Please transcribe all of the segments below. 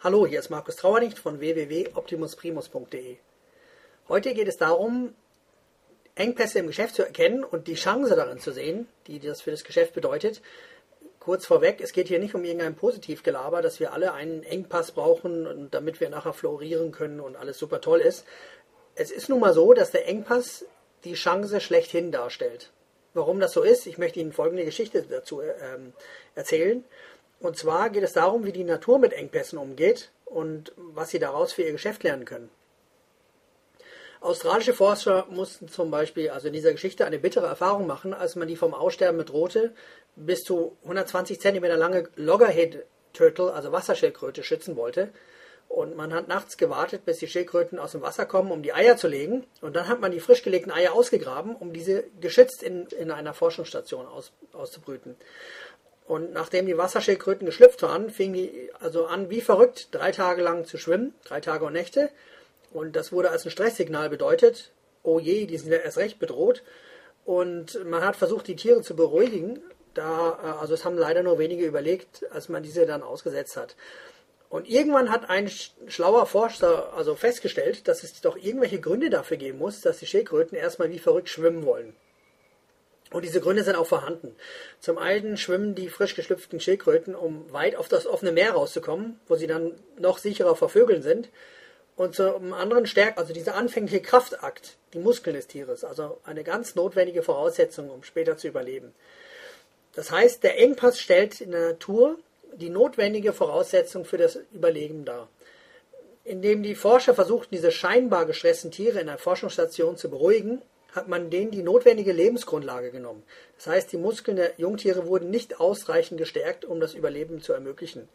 Hallo, hier ist Markus Trauernicht von www.optimusprimus.de. Heute geht es darum, Engpässe im Geschäft zu erkennen und die Chance darin zu sehen, die das für das Geschäft bedeutet. Kurz vorweg, es geht hier nicht um irgendein Positivgelaber, dass wir alle einen Engpass brauchen, damit wir nachher florieren können und alles super toll ist. Es ist nun mal so, dass der Engpass die Chance schlechthin darstellt. Warum das so ist, ich möchte Ihnen folgende Geschichte dazu ähm, erzählen. Und zwar geht es darum, wie die Natur mit Engpässen umgeht und was sie daraus für ihr Geschäft lernen können. Australische Forscher mussten zum Beispiel also in dieser Geschichte eine bittere Erfahrung machen, als man die vom Aussterben bedrohte, bis zu 120 cm lange Loggerhead Turtle, also Wasserschildkröte, schützen wollte. Und man hat nachts gewartet, bis die Schildkröten aus dem Wasser kommen, um die Eier zu legen. Und dann hat man die frisch gelegten Eier ausgegraben, um diese geschützt in, in einer Forschungsstation aus, auszubrüten. Und nachdem die Wasserschildkröten geschlüpft waren, fingen die also an, wie verrückt, drei Tage lang zu schwimmen, drei Tage und Nächte. Und das wurde als ein Stresssignal bedeutet. Oh je, die sind ja erst recht bedroht. Und man hat versucht, die Tiere zu beruhigen. Da, äh, also es haben leider nur wenige überlegt, als man diese dann ausgesetzt hat. Und irgendwann hat ein schlauer Forscher also festgestellt, dass es doch irgendwelche Gründe dafür geben muss, dass die Schildkröten erstmal wie verrückt schwimmen wollen. Und diese Gründe sind auch vorhanden. Zum einen schwimmen die frisch geschlüpften Schildkröten, um weit auf das offene Meer rauszukommen, wo sie dann noch sicherer vor Vögeln sind. Und zum anderen stärkt also dieser anfängliche Kraftakt die Muskeln des Tieres, also eine ganz notwendige Voraussetzung, um später zu überleben. Das heißt, der Engpass stellt in der Natur die notwendige Voraussetzung für das Überleben dar. Indem die Forscher versuchten, diese scheinbar gestressten Tiere in der Forschungsstation zu beruhigen, hat man denen die notwendige Lebensgrundlage genommen. Das heißt, die Muskeln der Jungtiere wurden nicht ausreichend gestärkt, um das Überleben zu ermöglichen.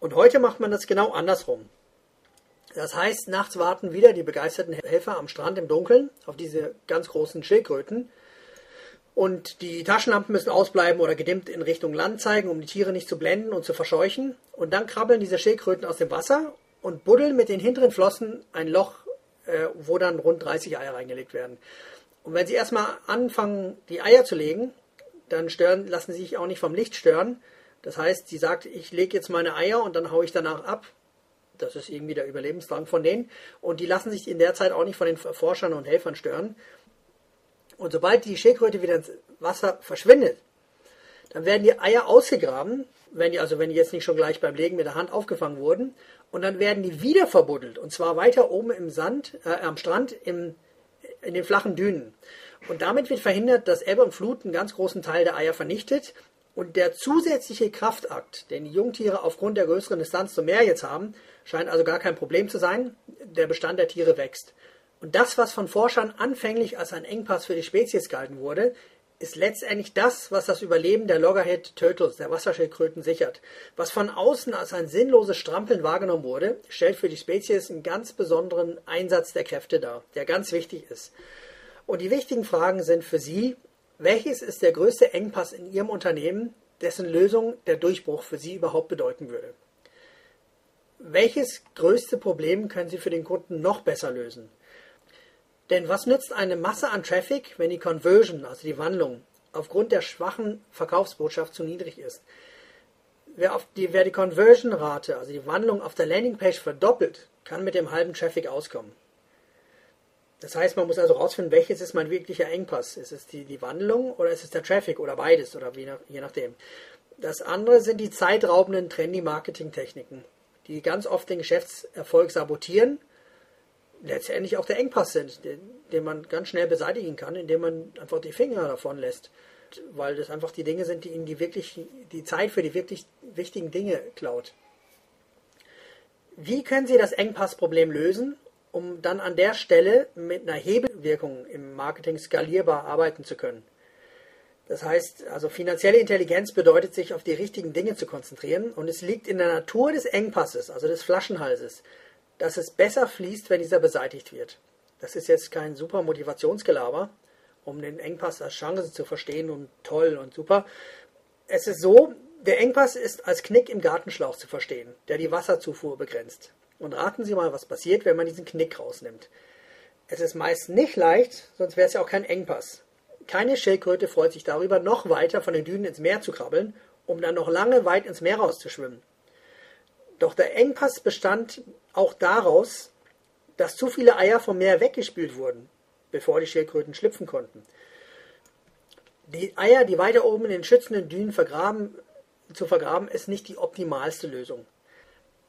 Und heute macht man das genau andersrum. Das heißt, nachts warten wieder die begeisterten Helfer am Strand im Dunkeln auf diese ganz großen Schildkröten. Und die Taschenlampen müssen ausbleiben oder gedimmt in Richtung Land zeigen, um die Tiere nicht zu blenden und zu verscheuchen. Und dann krabbeln diese Schildkröten aus dem Wasser und buddeln mit den hinteren Flossen ein Loch, äh, wo dann rund 30 Eier reingelegt werden. Und wenn sie erstmal anfangen, die Eier zu legen, dann stören, lassen sie sich auch nicht vom Licht stören. Das heißt, sie sagt, ich lege jetzt meine Eier und dann haue ich danach ab. Das ist irgendwie der Überlebensdrang von denen. Und die lassen sich in der Zeit auch nicht von den Forschern und Helfern stören. Und sobald die Schildkröte wieder ins Wasser verschwindet, dann werden die Eier ausgegraben, wenn die, also wenn die jetzt nicht schon gleich beim Legen mit der Hand aufgefangen wurden, und dann werden die wieder verbuddelt. Und zwar weiter oben im Sand, äh, am Strand, im, in den flachen Dünen. Und damit wird verhindert, dass Ebbe und Flut einen ganz großen Teil der Eier vernichtet. Und der zusätzliche Kraftakt, den die Jungtiere aufgrund der größeren Distanz zum Meer jetzt haben, scheint also gar kein Problem zu sein. Der Bestand der Tiere wächst. Und das, was von Forschern anfänglich als ein Engpass für die Spezies gehalten wurde, ist letztendlich das, was das Überleben der Loggerhead Turtles, der Wasserschildkröten, sichert. Was von außen als ein sinnloses Strampeln wahrgenommen wurde, stellt für die Spezies einen ganz besonderen Einsatz der Kräfte dar, der ganz wichtig ist. Und die wichtigen Fragen sind für Sie, welches ist der größte Engpass in Ihrem Unternehmen, dessen Lösung der Durchbruch für Sie überhaupt bedeuten würde? Welches größte Problem können Sie für den Kunden noch besser lösen? Denn was nützt eine Masse an Traffic, wenn die Conversion, also die Wandlung, aufgrund der schwachen Verkaufsbotschaft zu niedrig ist? Wer, die, wer die Conversion-Rate, also die Wandlung auf der Landingpage verdoppelt, kann mit dem halben Traffic auskommen. Das heißt, man muss also herausfinden, welches ist mein wirklicher Engpass. Ist es die, die Wandlung oder ist es der Traffic oder beides oder je, nach, je nachdem. Das andere sind die zeitraubenden Trendy-Marketing-Techniken, die ganz oft den Geschäftserfolg sabotieren, letztendlich auch der Engpass sind, den, den man ganz schnell beseitigen kann, indem man einfach die Finger davon lässt. Weil das einfach die Dinge sind, die ihnen die wirklich, die Zeit für die wirklich wichtigen Dinge klaut. Wie können Sie das Engpassproblem lösen um dann an der Stelle mit einer Hebelwirkung im Marketing skalierbar arbeiten zu können. Das heißt, also finanzielle Intelligenz bedeutet, sich auf die richtigen Dinge zu konzentrieren und es liegt in der Natur des Engpasses, also des Flaschenhalses, dass es besser fließt, wenn dieser beseitigt wird. Das ist jetzt kein super Motivationsgelaber, um den Engpass als Chance zu verstehen und toll und super. Es ist so, der Engpass ist als Knick im Gartenschlauch zu verstehen, der die Wasserzufuhr begrenzt. Und raten Sie mal, was passiert, wenn man diesen Knick rausnimmt. Es ist meist nicht leicht, sonst wäre es ja auch kein Engpass. Keine Schildkröte freut sich darüber, noch weiter von den Dünen ins Meer zu krabbeln, um dann noch lange weit ins Meer rauszuschwimmen. Doch der Engpass bestand auch daraus, dass zu viele Eier vom Meer weggespült wurden, bevor die Schildkröten schlüpfen konnten. Die Eier, die weiter oben in den schützenden Dünen vergraben, zu vergraben, ist nicht die optimalste Lösung.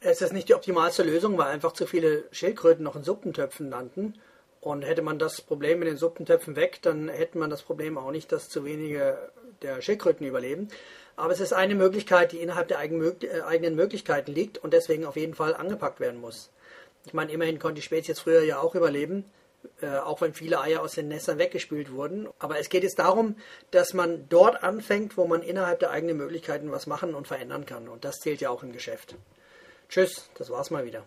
Es ist nicht die optimalste Lösung, weil einfach zu viele Schildkröten noch in Suppentöpfen landen. Und hätte man das Problem mit den Suppentöpfen weg, dann hätte man das Problem auch nicht, dass zu wenige der Schildkröten überleben. Aber es ist eine Möglichkeit, die innerhalb der äh, eigenen Möglichkeiten liegt und deswegen auf jeden Fall angepackt werden muss. Ich meine, immerhin konnte die Spezies früher ja auch überleben, äh, auch wenn viele Eier aus den Nestern weggespült wurden. Aber es geht jetzt darum, dass man dort anfängt, wo man innerhalb der eigenen Möglichkeiten was machen und verändern kann. Und das zählt ja auch im Geschäft. Tschüss, das war's mal wieder.